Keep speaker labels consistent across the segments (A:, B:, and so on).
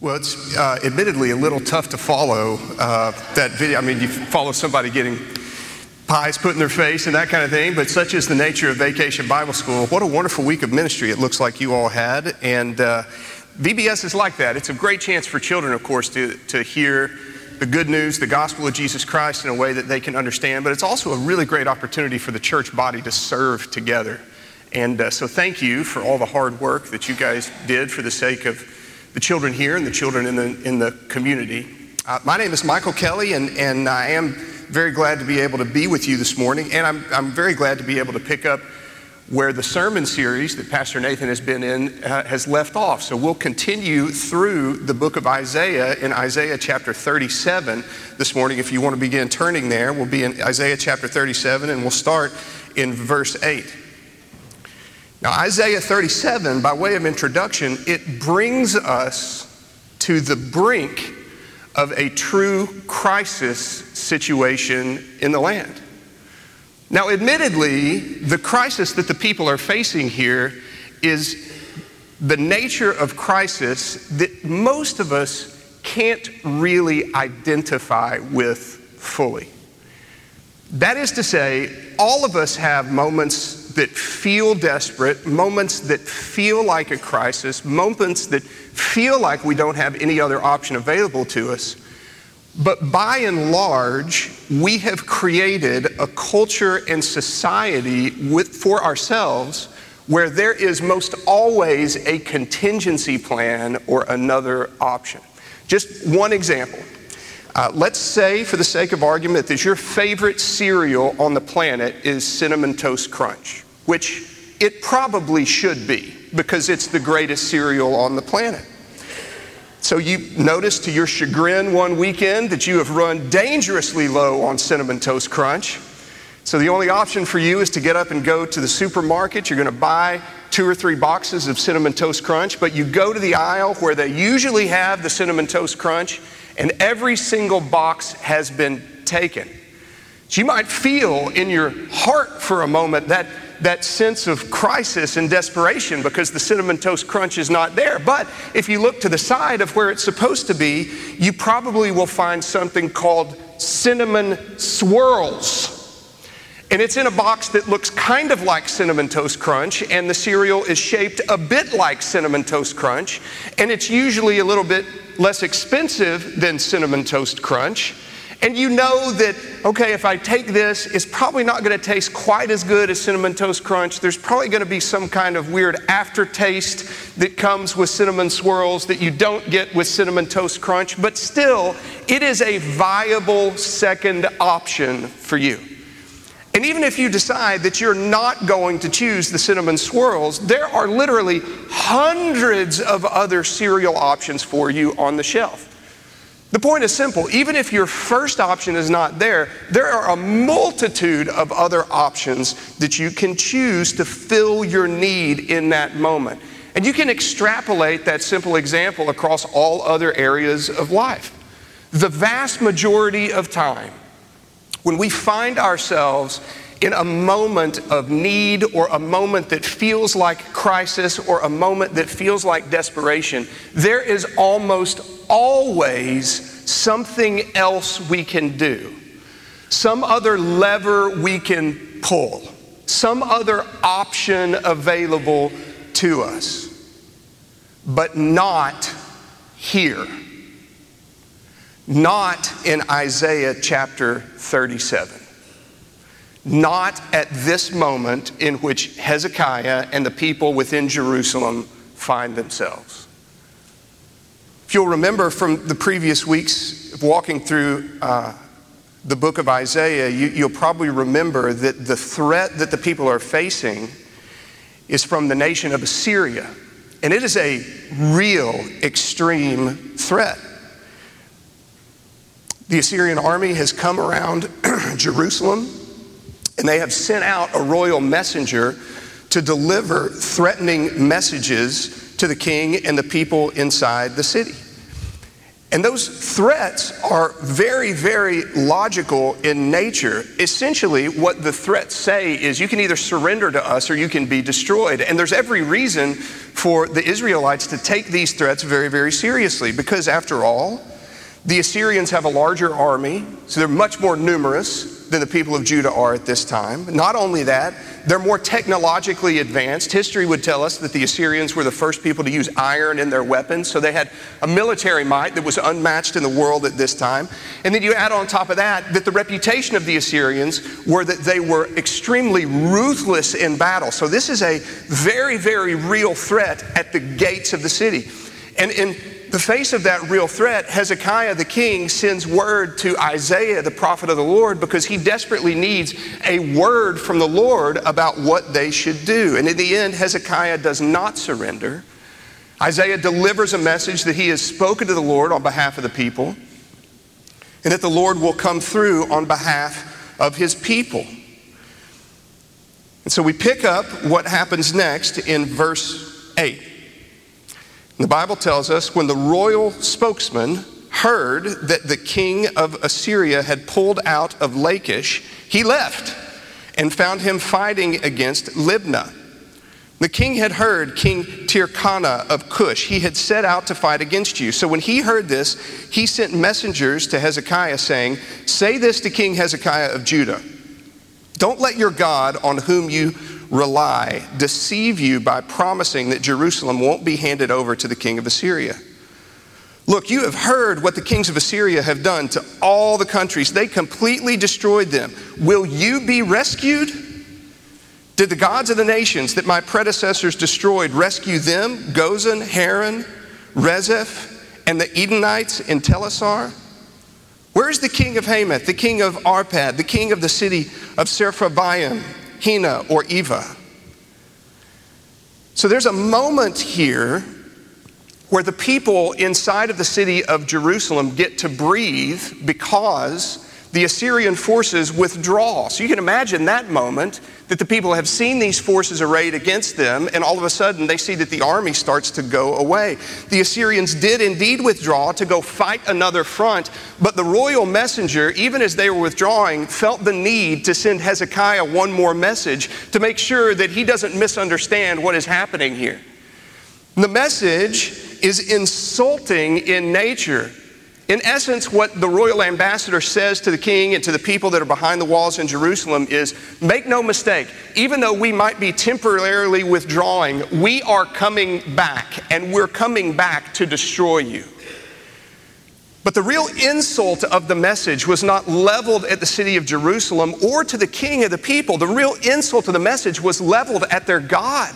A: Well, it's uh, admittedly a little tough to follow uh, that video. I mean, you follow somebody getting pies put in their face and that kind of thing, but such is the nature of Vacation Bible School. What a wonderful week of ministry it looks like you all had. And uh, VBS is like that. It's a great chance for children, of course, to, to hear the good news, the gospel of Jesus Christ in a way that they can understand, but it's also a really great opportunity for the church body to serve together. And uh, so, thank you for all the hard work that you guys did for the sake of the children here and the children in the, in the community. Uh, my name is Michael Kelly, and, and I am very glad to be able to be with you this morning. And I'm, I'm very glad to be able to pick up where the sermon series that Pastor Nathan has been in uh, has left off. So we'll continue through the book of Isaiah in Isaiah chapter 37 this morning. If you want to begin turning there, we'll be in Isaiah chapter 37 and we'll start in verse 8. Now, Isaiah 37, by way of introduction, it brings us to the brink of a true crisis situation in the land. Now, admittedly, the crisis that the people are facing here is the nature of crisis that most of us can't really identify with fully. That is to say, all of us have moments that feel desperate, moments that feel like a crisis, moments that feel like we don't have any other option available to us. But by and large, we have created a culture and society with, for ourselves where there is most always a contingency plan or another option. Just one example. Uh, let's say, for the sake of argument, that your favorite cereal on the planet is Cinnamon Toast Crunch which it probably should be because it's the greatest cereal on the planet. So you notice to your chagrin one weekend that you have run dangerously low on Cinnamon Toast Crunch. So the only option for you is to get up and go to the supermarket. You're going to buy two or three boxes of Cinnamon Toast Crunch, but you go to the aisle where they usually have the Cinnamon Toast Crunch, and every single box has been taken. So you might feel in your heart for a moment that that sense of crisis and desperation because the cinnamon toast crunch is not there. But if you look to the side of where it's supposed to be, you probably will find something called cinnamon swirls. And it's in a box that looks kind of like Cinnamon Toast Crunch, and the cereal is shaped a bit like Cinnamon Toast Crunch, and it's usually a little bit less expensive than Cinnamon Toast Crunch. And you know that, okay, if I take this, it's probably not going to taste quite as good as Cinnamon Toast Crunch. There's probably going to be some kind of weird aftertaste that comes with cinnamon swirls that you don't get with Cinnamon Toast Crunch, but still, it is a viable second option for you. And even if you decide that you're not going to choose the cinnamon swirls, there are literally hundreds of other cereal options for you on the shelf. The point is simple. Even if your first option is not there, there are a multitude of other options that you can choose to fill your need in that moment. And you can extrapolate that simple example across all other areas of life. The vast majority of time, when we find ourselves in a moment of need or a moment that feels like crisis or a moment that feels like desperation, there is almost always something else we can do, some other lever we can pull, some other option available to us, but not here. Not in Isaiah chapter 37 not at this moment in which Hezekiah and the people within Jerusalem find themselves. If you'll remember from the previous weeks of walking through uh, the book of Isaiah, you, you'll probably remember that the threat that the people are facing is from the nation of Assyria. And it is a real extreme threat. The Assyrian army has come around Jerusalem and they have sent out a royal messenger to deliver threatening messages to the king and the people inside the city. And those threats are very, very logical in nature. Essentially, what the threats say is you can either surrender to us or you can be destroyed. And there's every reason for the Israelites to take these threats very, very seriously because, after all, the Assyrians have a larger army, so they're much more numerous than the people of Judah are at this time. Not only that, they're more technologically advanced. History would tell us that the Assyrians were the first people to use iron in their weapons, so they had a military might that was unmatched in the world at this time. And then you add on top of that that the reputation of the Assyrians were that they were extremely ruthless in battle. So this is a very, very real threat at the gates of the city. And in the face of that real threat, Hezekiah the king sends word to Isaiah, the prophet of the Lord, because he desperately needs a word from the Lord about what they should do. And in the end, Hezekiah does not surrender. Isaiah delivers a message that he has spoken to the Lord on behalf of the people, and that the Lord will come through on behalf of his people. And so we pick up what happens next in verse 8. The Bible tells us when the royal spokesman heard that the king of Assyria had pulled out of Lachish, he left and found him fighting against Libnah. The king had heard King Tirhakah of Cush. He had set out to fight against you. So when he heard this, he sent messengers to Hezekiah saying, Say this to King Hezekiah of Judah. Don't let your God on whom you rely deceive you by promising that Jerusalem won't be handed over to the king of Assyria. Look, you have heard what the kings of Assyria have done to all the countries. They completely destroyed them. Will you be rescued? Did the gods of the nations that my predecessors destroyed rescue them, Gozan, Haran, Rezeph, and the Edenites in Telassar? Where's the king of Hamath, the king of Arpad, the king of the city of Sepharvaim, Hena, or Ivvah. So there's a moment here where the people inside of the city of Jerusalem get to breathe because the Assyrian forces withdraw. So you can imagine that moment that the people have seen these forces arrayed against them, and all of a sudden they see that the army starts to go away. The Assyrians did indeed withdraw to go fight another front, but the royal messenger, even as they were withdrawing, felt the need to send Hezekiah one more message to make sure that he doesn't misunderstand what is happening here. The message is insulting in nature. In essence, what the royal ambassador says to the king and to the people that are behind the walls in Jerusalem is make no mistake, even though we might be temporarily withdrawing, we are coming back, and we're coming back to destroy you. But the real insult of the message was not leveled at the city of Jerusalem or to the king of the people. The real insult of the message was leveled at their God.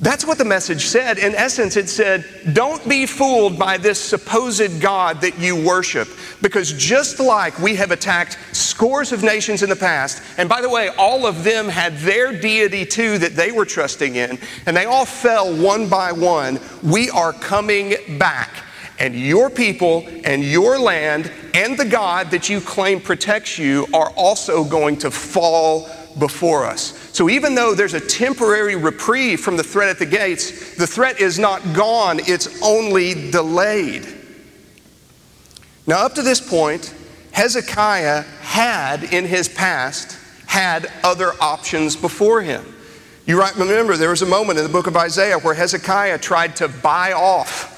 A: That's what the message said. In essence, it said, Don't be fooled by this supposed God that you worship. Because just like we have attacked scores of nations in the past, and by the way, all of them had their deity too that they were trusting in, and they all fell one by one, we are coming back. And your people and your land and the God that you claim protects you are also going to fall before us. So even though there's a temporary reprieve from the threat at the gates, the threat is not gone, it's only delayed. Now, up to this point, Hezekiah had in his past had other options before him. You remember there was a moment in the book of Isaiah where Hezekiah tried to buy off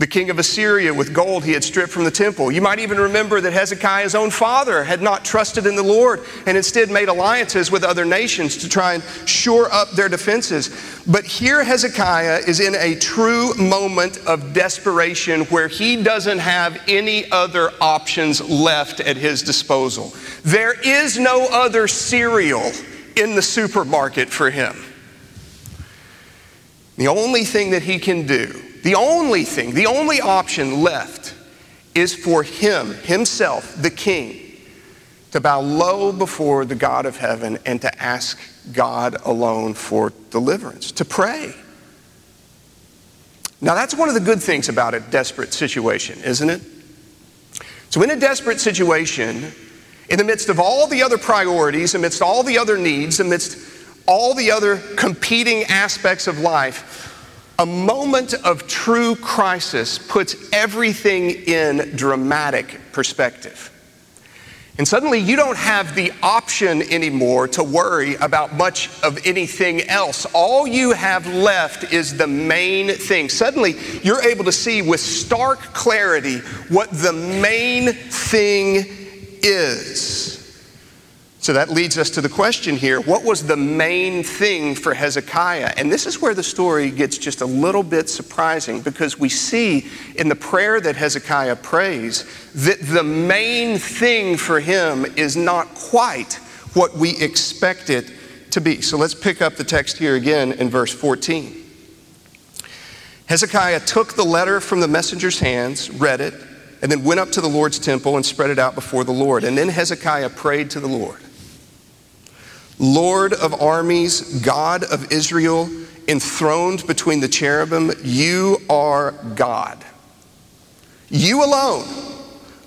A: the king of Assyria with gold he had stripped from the temple. You might even remember that Hezekiah's own father had not trusted in the Lord and instead made alliances with other nations to try and shore up their defenses. But here Hezekiah is in a true moment of desperation where he doesn't have any other options left at his disposal. There is no other cereal in the supermarket for him. The only thing that he can do the only thing, the only option left is for him, himself, the king, to bow low before the God of heaven and to ask God alone for deliverance, to pray. Now, that's one of the good things about a desperate situation, isn't it? So, in a desperate situation, in the midst of all the other priorities, amidst all the other needs, amidst all the other competing aspects of life, A moment of true crisis puts everything in dramatic perspective. And suddenly you don't have the option anymore to worry about much of anything else. All you have left is the main thing. Suddenly you're able to see with stark clarity what the main thing is. So that leads us to the question here what was the main thing for Hezekiah? And this is where the story gets just a little bit surprising because we see in the prayer that Hezekiah prays that the main thing for him is not quite what we expect it to be. So let's pick up the text here again in verse 14. Hezekiah took the letter from the messenger's hands, read it, and then went up to the Lord's temple and spread it out before the Lord. And then Hezekiah prayed to the Lord. Lord of armies, God of Israel, enthroned between the cherubim, you are God. You alone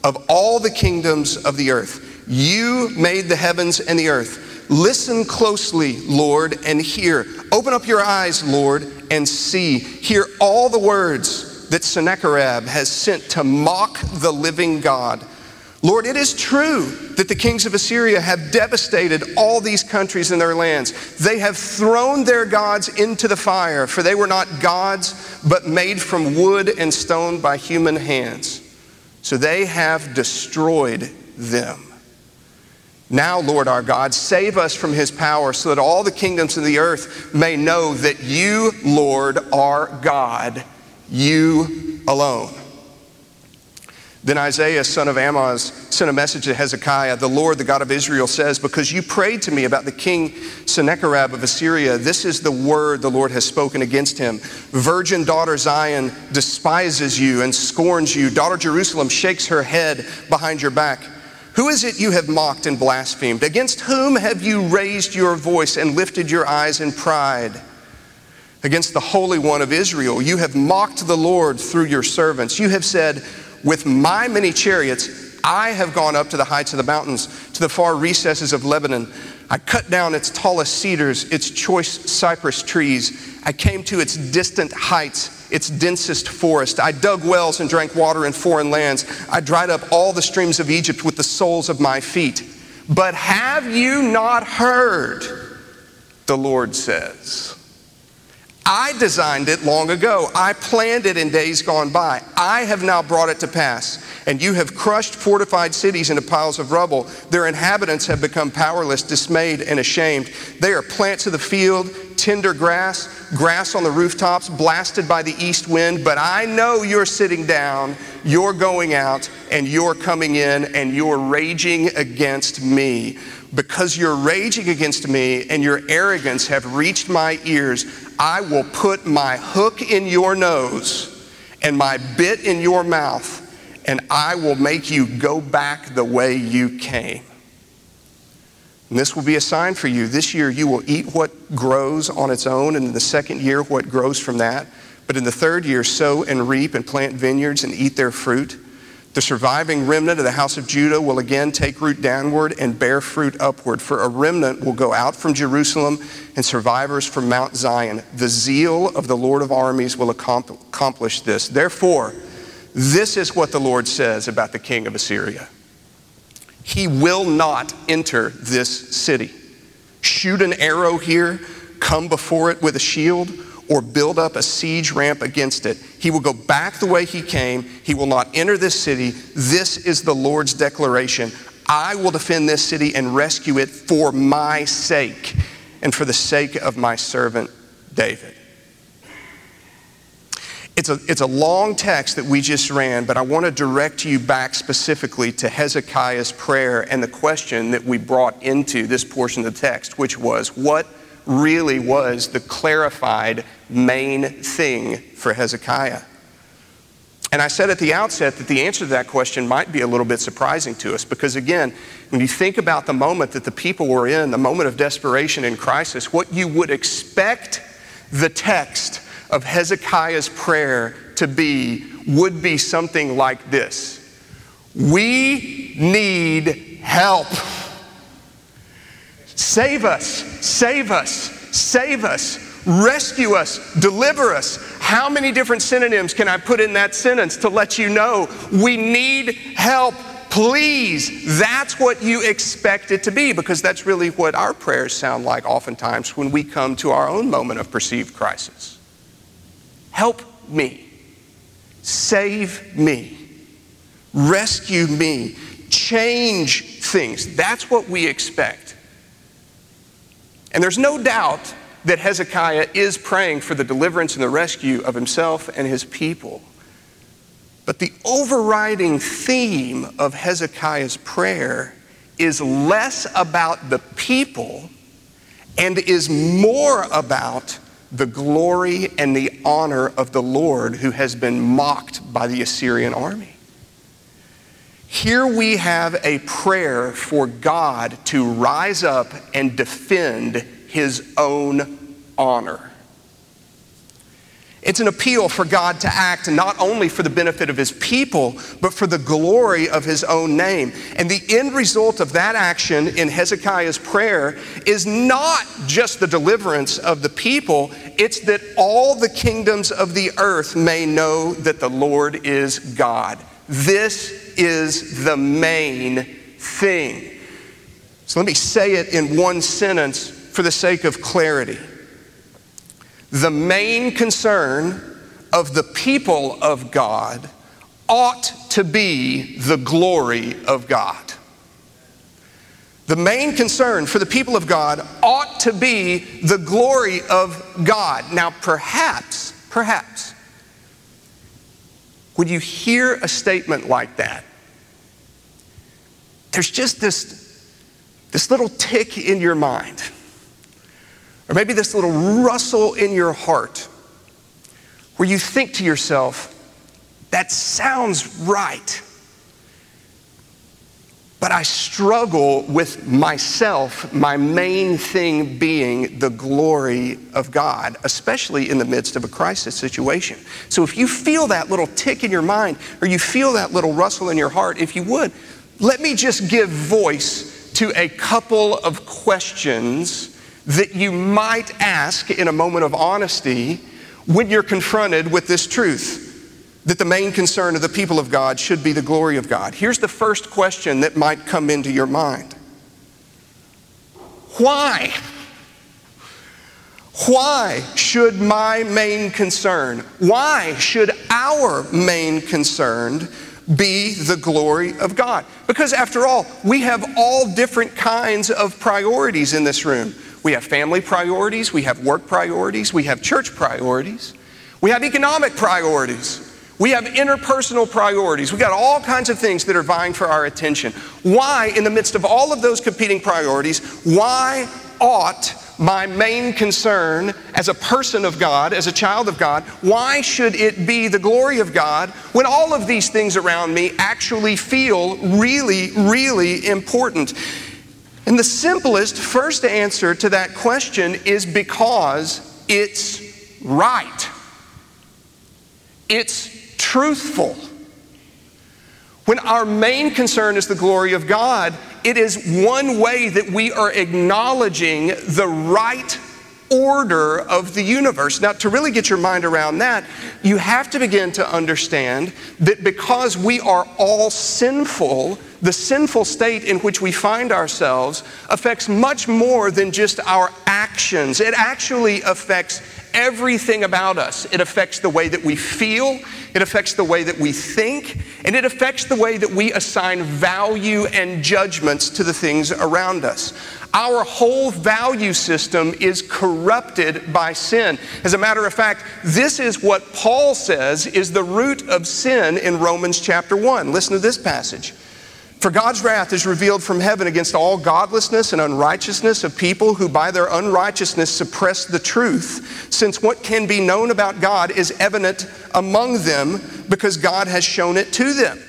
A: of all the kingdoms of the earth. You made the heavens and the earth. Listen closely, Lord, and hear. Open up your eyes, Lord, and see. Hear all the words that Sennacherib has sent to mock the living God. Lord, it is true that the kings of Assyria have devastated all these countries and their lands. They have thrown their gods into the fire, for they were not gods, but made from wood and stone by human hands. So they have destroyed them. Now, Lord our God, save us from his power so that all the kingdoms of the earth may know that you, Lord, are God, you alone. Then Isaiah, son of Amoz, sent a message to Hezekiah. The Lord, the God of Israel, says, Because you prayed to me about the king Sennacherib of Assyria, this is the word the Lord has spoken against him. Virgin daughter Zion despises you and scorns you. Daughter Jerusalem shakes her head behind your back. Who is it you have mocked and blasphemed? Against whom have you raised your voice and lifted your eyes in pride? Against the Holy One of Israel. You have mocked the Lord through your servants. You have said, with my many chariots, I have gone up to the heights of the mountains, to the far recesses of Lebanon. I cut down its tallest cedars, its choice cypress trees. I came to its distant heights, its densest forest. I dug wells and drank water in foreign lands. I dried up all the streams of Egypt with the soles of my feet. But have you not heard? The Lord says. I designed it long ago. I planned it in days gone by. I have now brought it to pass. And you have crushed fortified cities into piles of rubble. Their inhabitants have become powerless, dismayed, and ashamed. They are plants of the field, tender grass, grass on the rooftops, blasted by the east wind. But I know you're sitting down, you're going out, and you're coming in, and you're raging against me. Because you're raging against me and your arrogance have reached my ears, I will put my hook in your nose and my bit in your mouth, and I will make you go back the way you came. And this will be a sign for you. This year you will eat what grows on its own, and in the second year, what grows from that. But in the third year, sow and reap and plant vineyards and eat their fruit. The surviving remnant of the house of Judah will again take root downward and bear fruit upward, for a remnant will go out from Jerusalem and survivors from Mount Zion. The zeal of the Lord of armies will accomplish this. Therefore, this is what the Lord says about the king of Assyria He will not enter this city. Shoot an arrow here, come before it with a shield or build up a siege ramp against it. He will go back the way he came. He will not enter this city. This is the Lord's declaration. I will defend this city and rescue it for my sake and for the sake of my servant David. It's a, it's a long text that we just ran, but I want to direct you back specifically to Hezekiah's prayer and the question that we brought into this portion of the text, which was, What really was the clarified main thing for Hezekiah. And I said at the outset that the answer to that question might be a little bit surprising to us because, again, when you think about the moment that the people were in, the moment of desperation and crisis, what you would expect the text of Hezekiah's prayer to be would be something like this We need help. Save us, save us, save us, rescue us, deliver us, How many different synonyms can I put in that sentence to let you know we need help? Please, that's what you expect it to be because that's really what our prayers sound like oftentimes when we come to our own moment of perceived crisis. Help me, save me, rescue me, change things. That's what we expect. And there's no doubt that Hezekiah is praying for the deliverance and the rescue of himself and his people. But the overriding theme of Hezekiah's prayer is less about the people and is more about the glory and the honor of the Lord who has been mocked by the Assyrian army. Here we have a prayer for God to rise up and defend his own honor. It's an appeal for God to act not only for the benefit of his people, but for the glory of his own name. And the end result of that action in Hezekiah's prayer is not just the deliverance of the people, it's that all the kingdoms of the earth may know that the Lord is God. This is the main thing. So let me say it in one sentence for the sake of clarity the main concern of the people of God ought to be the glory of God. The main concern for the people of God ought to be the glory of God. Now, perhaps, perhaps, when you hear a statement like that, there's just this, this little tick in your mind or maybe this little rustle in your heart where you think to yourself, that sounds right. But I struggle with myself, my main thing being the glory of God, especially in the midst of a crisis situation. So if you feel that little tick in your mind or you feel that little rustle in your heart, if you would, let me just give voice to a couple of questions that you might ask in a moment of honesty when you're confronted with this truth that the main concern of the people of God should be the glory of God. Here's the first question that might come into your mind Why? Why should my main concern, why should our main concern be the glory of God? Because after all, we have all different kinds of priorities in this room. We have family priorities, we have work priorities, we have church priorities, we have economic priorities. We have interpersonal priorities. We've got all kinds of things that are vying for our attention. Why, in the midst of all of those competing priorities, why ought my main concern as a person of God, as a child of God, why should it be the glory of God when all of these things around me actually feel really, really important? And the simplest first answer to that question is because it's right. It's truthful. When our main concern is the glory of God, it is one way that we are acknowledging the right order of the universe. Now, to really get your mind around that, you have to begin to understand that because we are all sinful, the sinful state in which we find ourselves affects much more than just our actions. It actually affects everything about us. It affects the way that we feel, it affects the way that we think, and it affects the way that we assign value and judgments to the things around us. Our whole value system is corrupted by sin. As a matter of fact, this is what Paul says is the root of sin in Romans chapter 1. Listen to this passage. For God's wrath is revealed from heaven against all godlessness and unrighteousness of people who by their unrighteousness suppress the truth, since what can be known about God is evident among them because God has shown it to them.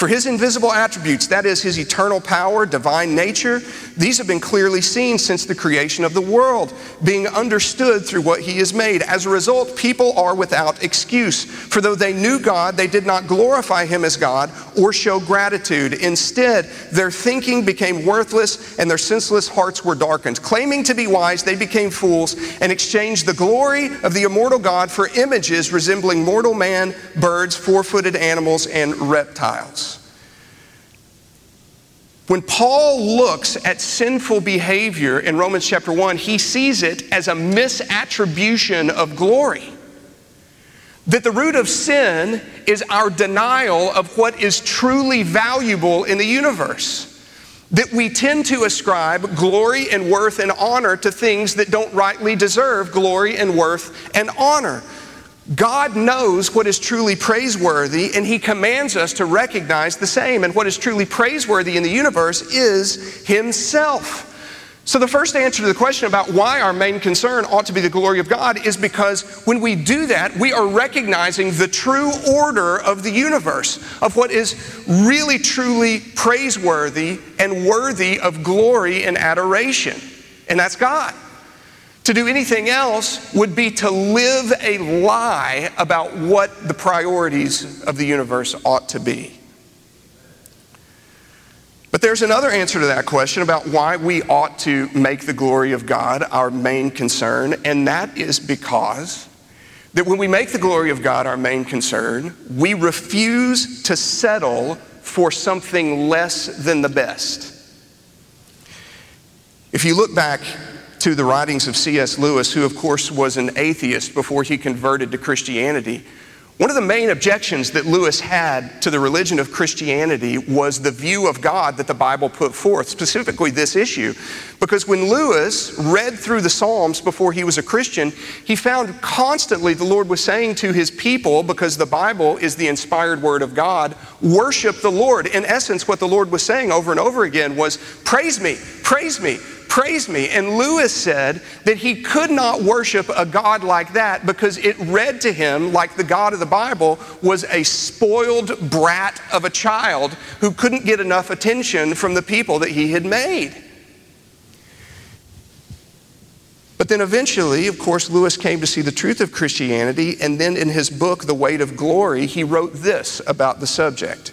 A: For his invisible attributes, that is, his eternal power, divine nature, these have been clearly seen since the creation of the world, being understood through what he has made. As a result, people are without excuse. For though they knew God, they did not glorify him as God or show gratitude. Instead, their thinking became worthless and their senseless hearts were darkened. Claiming to be wise, they became fools and exchanged the glory of the immortal God for images resembling mortal man, birds, four footed animals, and reptiles. When Paul looks at sinful behavior in Romans chapter 1, he sees it as a misattribution of glory. That the root of sin is our denial of what is truly valuable in the universe. That we tend to ascribe glory and worth and honor to things that don't rightly deserve glory and worth and honor. God knows what is truly praiseworthy, and He commands us to recognize the same. And what is truly praiseworthy in the universe is Himself. So, the first answer to the question about why our main concern ought to be the glory of God is because when we do that, we are recognizing the true order of the universe, of what is really, truly praiseworthy and worthy of glory and adoration. And that's God. To do anything else would be to live a lie about what the priorities of the universe ought to be. But there's another answer to that question about why we ought to make the glory of God our main concern, and that is because that when we make the glory of God our main concern, we refuse to settle for something less than the best. If you look back to the writings of C.S. Lewis, who, of course, was an atheist before he converted to Christianity. One of the main objections that Lewis had to the religion of Christianity was the view of God that the Bible put forth, specifically this issue. Because when Lewis read through the Psalms before he was a Christian, he found constantly the Lord was saying to his people, because the Bible is the inspired word of God, worship the Lord. In essence, what the Lord was saying over and over again was, praise me, praise me, praise me. And Lewis said that he could not worship a God like that because it read to him like the God of the Bible was a spoiled brat of a child who couldn't get enough attention from the people that he had made. But then eventually, of course, Lewis came to see the truth of Christianity, and then in his book, The Weight of Glory, he wrote this about the subject.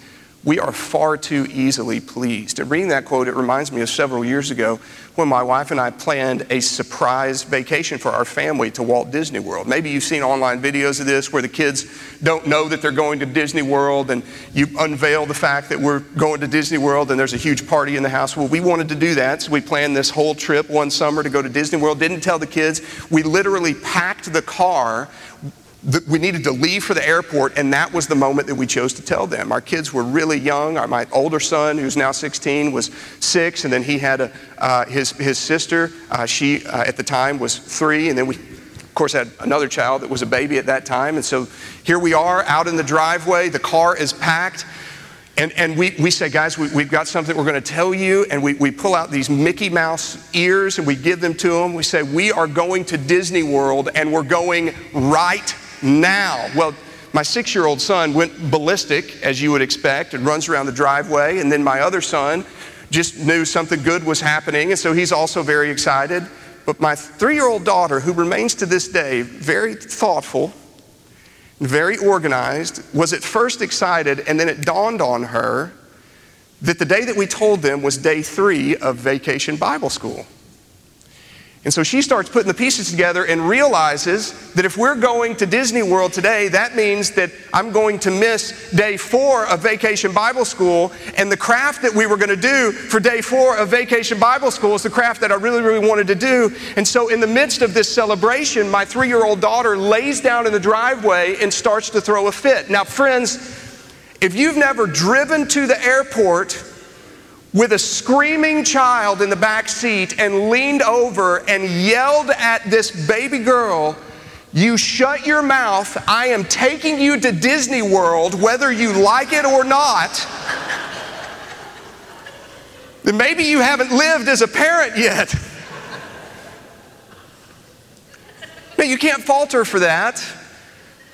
A: we are far too easily pleased. And reading that quote, it reminds me of several years ago when my wife and I planned a surprise vacation for our family to Walt Disney World. Maybe you've seen online videos of this where the kids don't know that they're going to Disney World and you unveil the fact that we're going to Disney World and there's a huge party in the house. Well, we wanted to do that, so we planned this whole trip one summer to go to Disney World. Didn't tell the kids. We literally packed the car we needed to leave for the airport, and that was the moment that we chose to tell them. Our kids were really young. Our, my older son, who's now 16, was six, and then he had a, uh, his, his sister. Uh, she, uh, at the time, was three, and then we, of course, had another child that was a baby at that time. And so here we are out in the driveway. The car is packed. And, and we, we say, guys, we, have got something we're going to tell you. And we, we pull out these Mickey Mouse ears and we give them to them. We say, we are going to Disney World and we're going right now. Well, my six year old son went ballistic, as you would expect, and runs around the driveway. And then my other son just knew something good was happening, and so he's also very excited. But my three year old daughter, who remains to this day very thoughtful, and very organized, was at first excited, and then it dawned on her that the day that we told them was day three of vacation Bible school. And so she starts putting the pieces together and realizes that if we're going to Disney World today, that means that I'm going to miss day four of Vacation Bible School. And the craft that we were going to do for day four of Vacation Bible School is the craft that I really, really wanted to do. And so, in the midst of this celebration, my three year old daughter lays down in the driveway and starts to throw a fit. Now, friends, if you've never driven to the airport with a screaming child in the back seat and leaned over and yelled at this baby girl, You shut your mouth. I am taking you to Disney World, whether you like it or not. then maybe you haven't lived as a parent yet. now, you can't fault her for that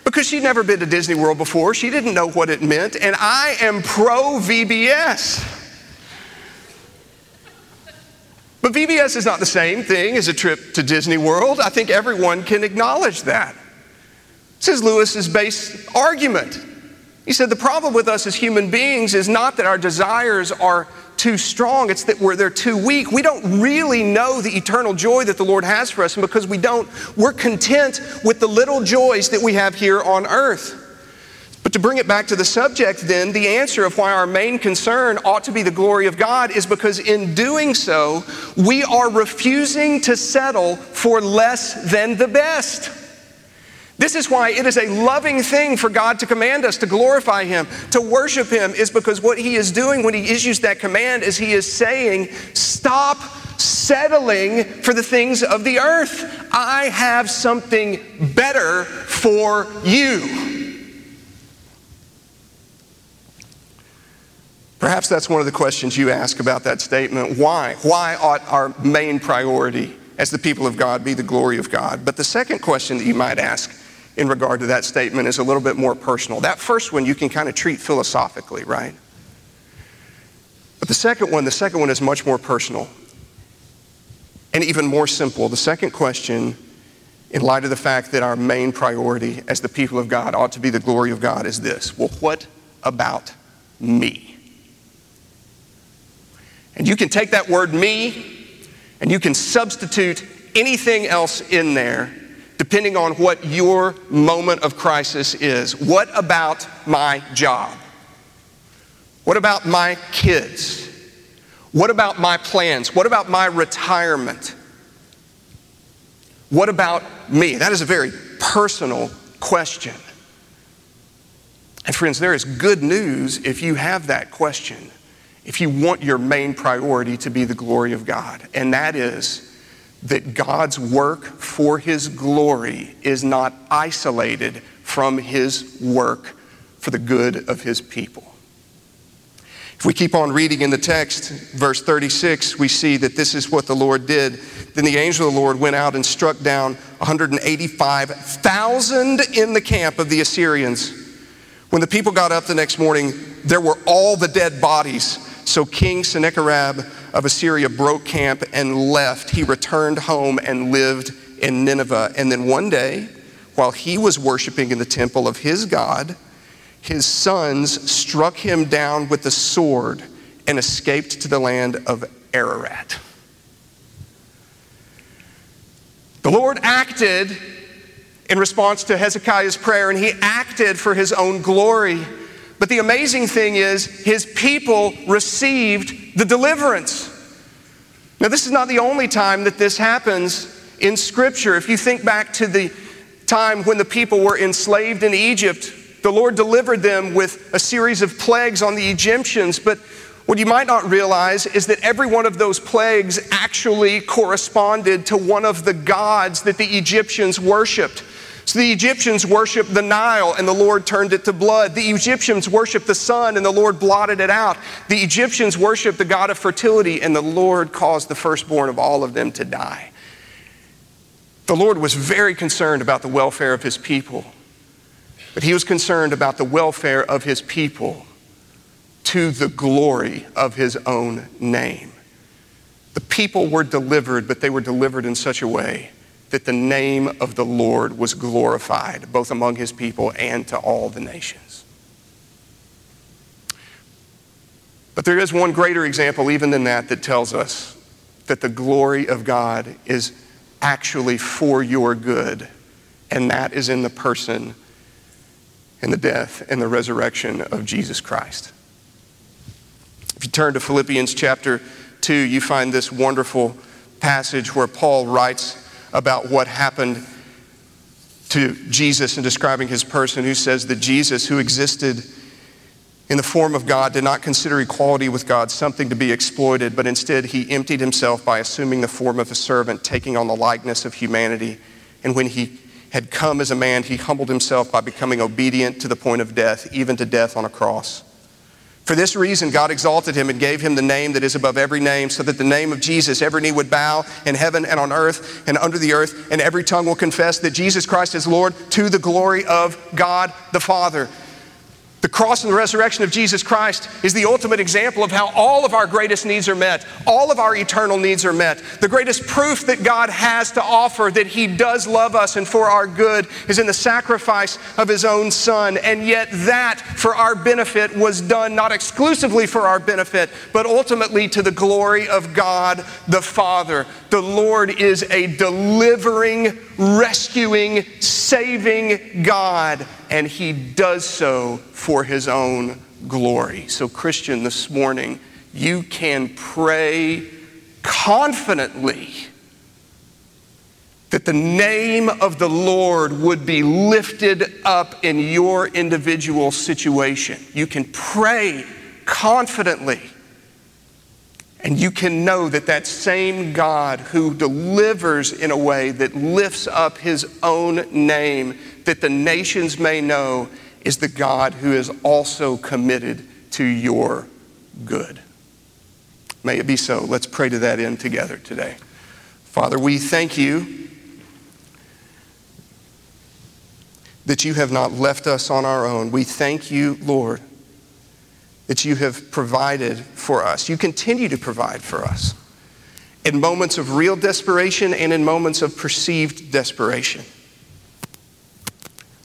A: because she'd never been to Disney World before. She didn't know what it meant. And I am pro VBS. But VBS is not the same thing as a trip to Disney World. I think everyone can acknowledge that. This is Lewis's base argument. He said the problem with us as human beings is not that our desires are too strong, it's that we're, they're too weak. We don't really know the eternal joy that the Lord has for us, and because we don't, we're content with the little joys that we have here on earth. But to bring it back to the subject, then, the answer of why our main concern ought to be the glory of God is because in doing so, we are refusing to settle for less than the best. This is why it is a loving thing for God to command us to glorify Him, to worship Him, is because what He is doing when He issues that command is He is saying, Stop settling for the things of the earth. I have something better for you. Perhaps that's one of the questions you ask about that statement. Why? Why ought our main priority as the people of God be the glory of God? But the second question that you might ask in regard to that statement is a little bit more personal. That first one you can kind of treat philosophically, right? But the second one, the second one is much more personal and even more simple. The second question, in light of the fact that our main priority as the people of God ought to be the glory of God, is this Well, what about me? And you can take that word me and you can substitute anything else in there depending on what your moment of crisis is. What about my job? What about my kids? What about my plans? What about my retirement? What about me? That is a very personal question. And friends, there is good news if you have that question if you want your main priority to be the glory of God, and that is that God's work for His glory is not isolated from His work for the good of His people. If we keep on reading in the text, verse 36, we see that this is what the Lord did. Then the angel of the Lord went out and struck down 185,000 in the camp of the Assyrians. When the people got up the next morning, there were all the dead bodies so King Sennacherib of Assyria broke camp and left. He returned home and lived in Nineveh. And then one day, while he was worshiping in the temple of his God, his sons struck him down with the sword and escaped to the land of Ararat. The Lord acted in response to Hezekiah's prayer, and he acted for his own glory. But the amazing thing is, his people received the deliverance. Now, this is not the only time that this happens in Scripture. If you think back to the time when the people were enslaved in Egypt, the Lord delivered them with a series of plagues on the Egyptians. But what you might not realize is that every one of those plagues actually corresponded to one of the gods that the Egyptians worshiped. So the Egyptians worshiped the Nile and the Lord turned it to blood. The Egyptians worshiped the sun and the Lord blotted it out. The Egyptians worshiped the God of fertility and the Lord caused the firstborn of all of them to die. The Lord was very concerned about the welfare of his people, but he was concerned about the welfare of his people to the glory of his own name. The people were delivered, but they were delivered in such a way that the name of the Lord was glorified, both among his people and to all the nations. But there is one greater example, even than that, that tells us that the glory of God is actually for your good, and that is in the person and the death and the resurrection of Jesus Christ. If you turn to Philippians chapter 2, you find this wonderful passage where Paul writes about what happened to Jesus in describing his person, who says that Jesus, who existed in the form of God, did not consider equality with God something to be exploited, but instead he emptied himself by assuming the form of a servant, taking on the likeness of humanity. And when he had come as a man, he humbled himself by becoming obedient to the point of death, even to death on a cross. For this reason, God exalted him and gave him the name that is above every name, so that the name of Jesus every knee would bow in heaven and on earth and under the earth, and every tongue will confess that Jesus Christ is Lord to the glory of God the Father. The cross and the resurrection of Jesus Christ is the ultimate example of how all of our greatest needs are met. All of our eternal needs are met. The greatest proof that God has to offer that He does love us and for our good is in the sacrifice of His own Son. And yet, that for our benefit was done not exclusively for our benefit, but ultimately to the glory of God the Father. The Lord is a delivering, rescuing, saving God and he does so for his own glory. So, Christian, this morning, you can pray confidently that the name of the Lord would be lifted up in your individual situation. You can pray confidently. And you can know that that same God who delivers in a way that lifts up his own name that the nations may know is the God who is also committed to your good. May it be so. Let's pray to that end together today. Father, we thank you that you have not left us on our own. We thank you, Lord, that you have provided for us. You continue to provide for us in moments of real desperation and in moments of perceived desperation.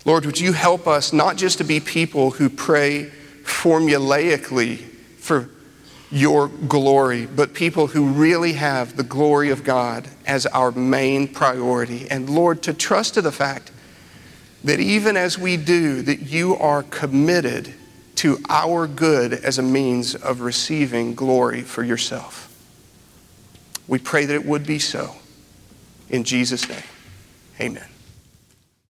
A: Lord, would you help us not just to be people who pray formulaically for your glory, but people who really have the glory of God as our main priority. And Lord, to trust to the fact that even as we do, that you are committed to our good as a means of receiving glory for yourself. We pray that it would be so. In Jesus' name, amen.